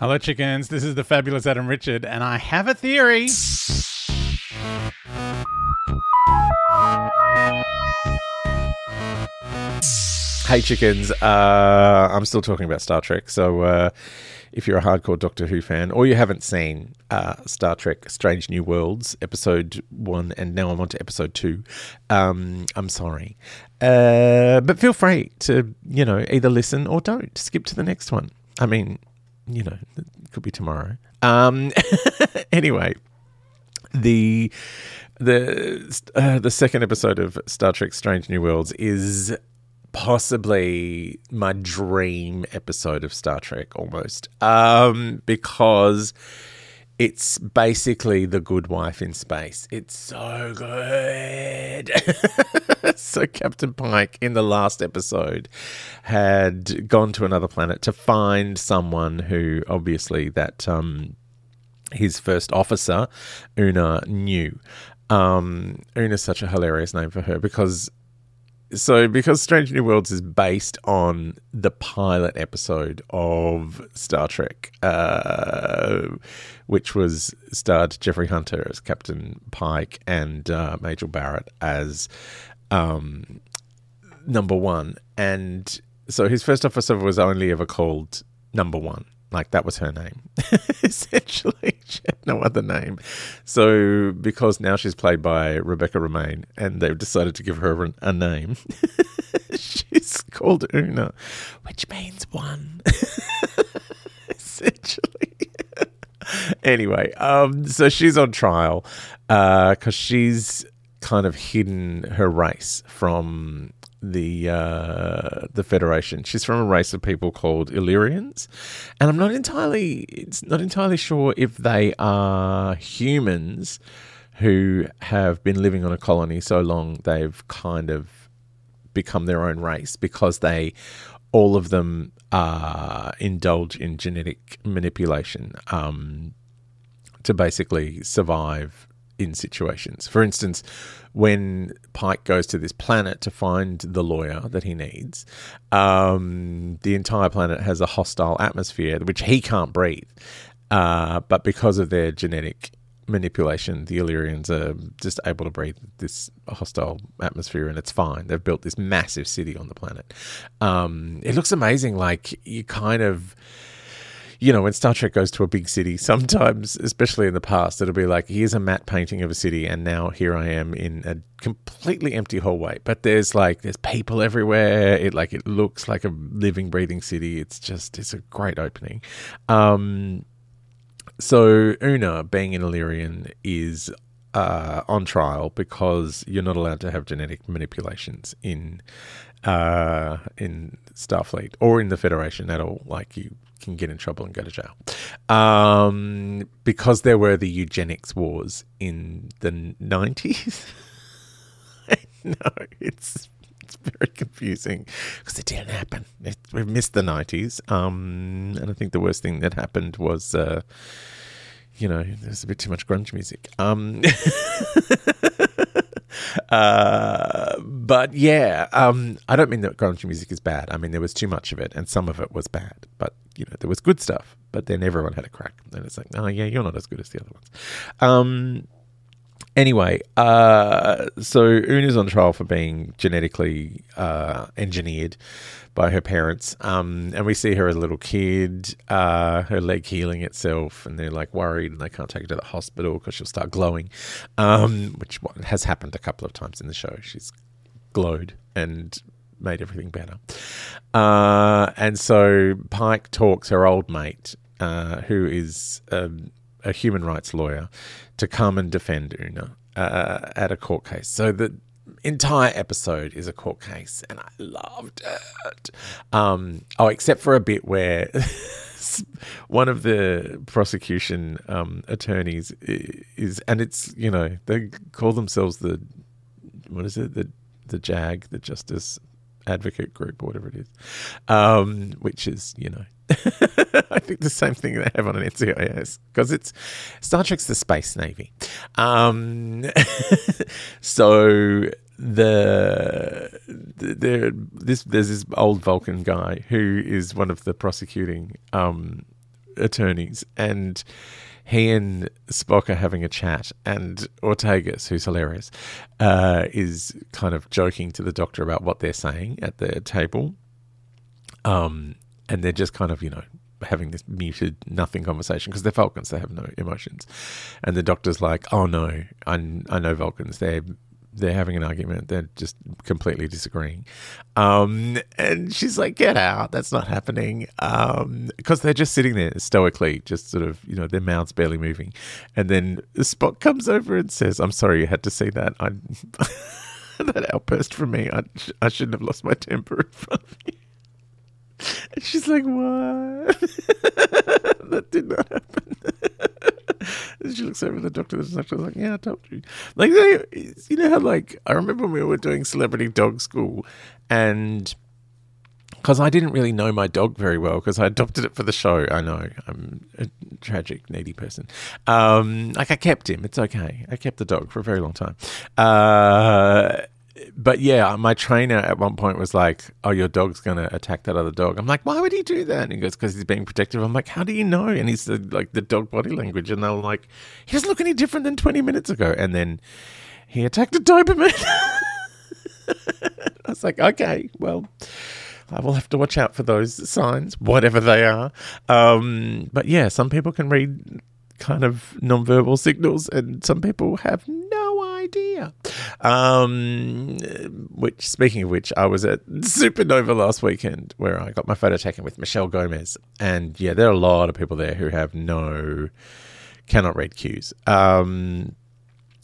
Hello, chickens. This is the fabulous Adam Richard, and I have a theory. Hey, chickens. Uh, I'm still talking about Star Trek. So, uh, if you're a hardcore Doctor Who fan, or you haven't seen uh, Star Trek Strange New Worlds, episode one, and now I'm on to episode two, um, I'm sorry. Uh, but feel free to, you know, either listen or don't. Skip to the next one. I mean, you know, it could be tomorrow. Um, anyway, the the uh, the second episode of Star Trek Strange New Worlds is possibly my dream episode of Star Trek almost um, because it's basically the good wife in space. It's so good. so Captain Pike in the last episode had gone to another planet to find someone who obviously that um, his first officer Una knew. Um, Una's such a hilarious name for her because so because Strange New Worlds is based on the pilot episode of Star Trek, uh, which was starred Jeffrey Hunter as Captain Pike and uh, Majel Barrett as um, number one, and so his first officer was only ever called number one. Like that was her name, essentially. She no other name. So because now she's played by Rebecca Romijn, and they've decided to give her a name, she's called Una, which means one, essentially. anyway, um, so she's on trial because uh, she's kind of hidden her race from the uh, the Federation. She's from a race of people called Illyrians, and I'm not entirely it's not entirely sure if they are humans who have been living on a colony so long they've kind of become their own race because they all of them uh, indulge in genetic manipulation um, to basically survive in situations. For instance, when Pike goes to this planet to find the lawyer that he needs, um, the entire planet has a hostile atmosphere which he can't breathe. Uh, but because of their genetic manipulation, the Illyrians are just able to breathe this hostile atmosphere and it's fine. They've built this massive city on the planet. Um, it looks amazing. Like you kind of you know, when Star Trek goes to a big city, sometimes, especially in the past, it'll be like, here's a matte painting of a city, and now here I am in a completely empty hallway. But there's like, there's people everywhere. It like, it looks like a living, breathing city. It's just, it's a great opening. Um, so Una, being an Illyrian, is uh, on trial because you're not allowed to have genetic manipulations in uh, in Starfleet or in the Federation at all. Like you can get in trouble and go to jail. Um, because there were the eugenics wars in the 90s. no, it's it's very confusing because it didn't happen. It, we've missed the nineties, um, and I think the worst thing that happened was, uh, you know, there's a bit too much grunge music. Um, uh, but yeah, um, I don't mean that grunge music is bad. I mean there was too much of it, and some of it was bad. But you know, there was good stuff. But then everyone had a crack, and it's like, oh yeah, you're not as good as the other ones. Um, Anyway, uh, so Una's on trial for being genetically uh, engineered by her parents, um, and we see her as a little kid, uh, her leg healing itself, and they're like worried, and they can't take her to the hospital because she'll start glowing, um, which has happened a couple of times in the show. She's glowed and made everything better, uh, and so Pike talks her old mate, uh, who is. Um, a human rights lawyer to come and defend Una uh, at a court case. So the entire episode is a court case, and I loved it. Um, oh, except for a bit where one of the prosecution um, attorneys is, and it's you know they call themselves the what is it the the JAG, the Justice Advocate Group, or whatever it is, um, which is you know I think the same thing they have on an NCIS because it's Star Trek's the Space Navy. Um, so the, the this there's this old Vulcan guy who is one of the prosecuting um, attorneys, and he and Spock are having a chat, and Ortegas, who's hilarious, uh, is kind of joking to the Doctor about what they're saying at the table. Um, and they're just kind of you know having this muted nothing conversation because they're Vulcans, they have no emotions, and the doctor's like, "Oh no, I, I know Vulcans, they're." They're having an argument. They're just completely disagreeing. Um, and she's like, get out. That's not happening. Um, because they're just sitting there stoically, just sort of, you know, their mouths barely moving. And then Spock comes over and says, I'm sorry you had to see that. I, that outburst from me. I, I shouldn't have lost my temper in front of you. And she's like, what? that did not happen. she looks over at the doctor. The doctor's like, yeah, I told you. Like, you know how, like, I remember when we were doing celebrity dog school and because I didn't really know my dog very well because I adopted it for the show. I know I'm a tragic, needy person. Um, like I kept him. It's okay. I kept the dog for a very long time. Uh, but yeah, my trainer at one point was like, "Oh, your dog's gonna attack that other dog." I'm like, "Why would he do that?" And he goes, "Because he's being protective." I'm like, "How do you know?" And he's like the dog body language, and they're like, "He doesn't look any different than 20 minutes ago." And then he attacked a Doberman. I was like, "Okay, well." I will have to watch out for those signs, whatever they are. Um, but yeah, some people can read kind of nonverbal signals, and some people have no idea. Um, which, speaking of which, I was at Supernova last weekend where I got my photo taken with Michelle Gomez, and yeah, there are a lot of people there who have no cannot read cues. Um,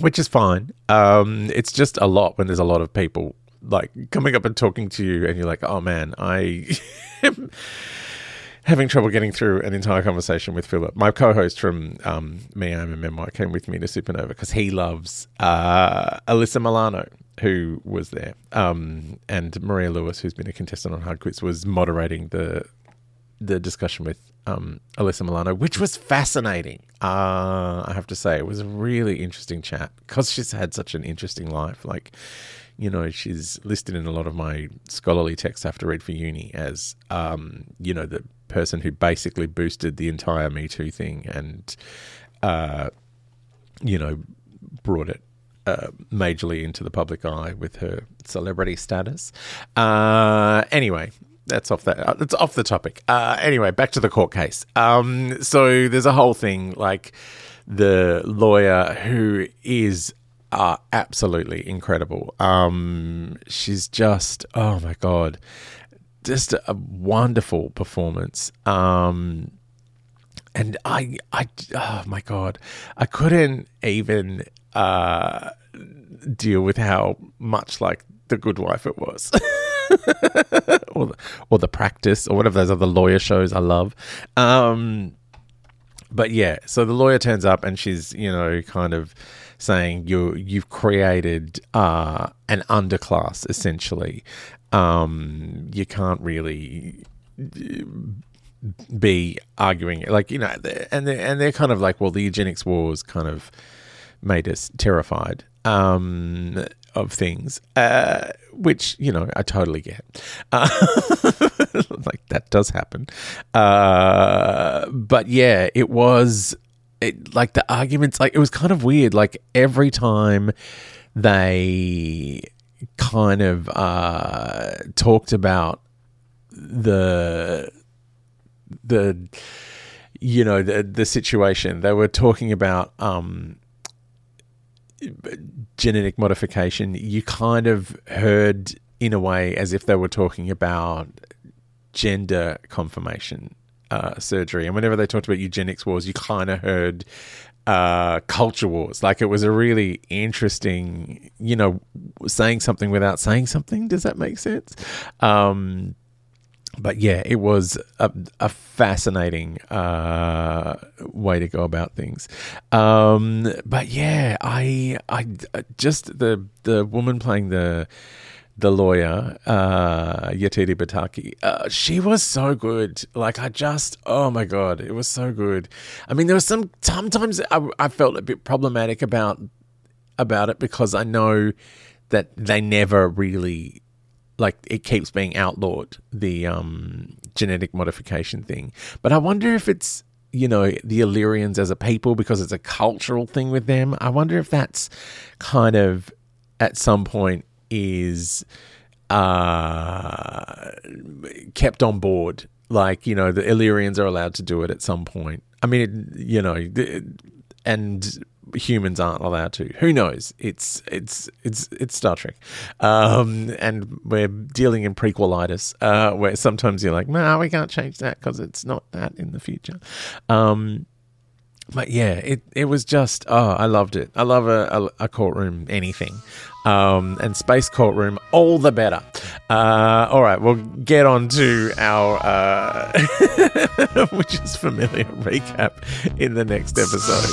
which is fine. Um, it's just a lot when there's a lot of people like coming up and talking to you, and you're like, "Oh man, I having trouble getting through an entire conversation with Philip. My co-host from um, Me, I'm a Memoir came with me to Supernova because he loves uh, Alyssa Milano, who was there, um, and Maria Lewis, who's been a contestant on Hard Quiz, was moderating the the discussion with um, Alyssa Milano, which was fascinating. Uh, I have to say, it was a really interesting chat because she's had such an interesting life. Like, you know, she's listed in a lot of my scholarly texts I have to read for uni as, um, you know, the person who basically boosted the entire Me Too thing and, uh, you know, brought it uh, majorly into the public eye with her celebrity status. Uh, anyway, that's off that. Uh, that's off the topic. Uh, anyway, back to the court case. Um, so there's a whole thing like the lawyer who is uh, absolutely incredible. Um, she's just oh my god just a wonderful performance. Um, and I, I, oh my god, I couldn't even uh, deal with how much like the Good Wife it was, or the, or the Practice, or one of those other lawyer shows I love. Um, but yeah, so the lawyer turns up and she's, you know, kind of saying you you've created uh, an underclass essentially. Um, you can't really be arguing like you know, and they're, and they're kind of like, well, the eugenics wars kind of made us terrified um, of things, uh, which you know I totally get. Uh, like that does happen, uh, but yeah, it was it, like the arguments. Like it was kind of weird. Like every time they kind of uh, talked about the the you know the the situation they were talking about um genetic modification, you kind of heard in a way as if they were talking about gender confirmation uh, surgery. And whenever they talked about eugenics wars, you kind of heard uh, culture wars. Like it was a really interesting, you know, saying something without saying something. Does that make sense? Um, but yeah, it was a, a fascinating uh, way to go about things. Um, but yeah, I I just the the woman playing the the lawyer, uh, Yetide Badaki, uh, she was so good. Like I just, oh my god, it was so good. I mean, there was some sometimes I, I felt a bit problematic about about it because I know that they never really like it keeps being outlawed the um, genetic modification thing. But I wonder if it's you know the Illyrians as a people because it's a cultural thing with them. I wonder if that's kind of at some point is uh, kept on board. Like you know the Illyrians are allowed to do it at some point. I mean, it, you know, and humans aren't allowed to. Who knows? It's it's it's it's Star Trek, um, and we're dealing in prequelitis, uh, where sometimes you're like, no, we can't change that because it's not that in the future. Um, but yeah, it it was just oh, I loved it. I love a, a, a courtroom anything, um, and space courtroom all the better. Uh, all right, we'll get on to our uh, which is familiar recap in the next episode.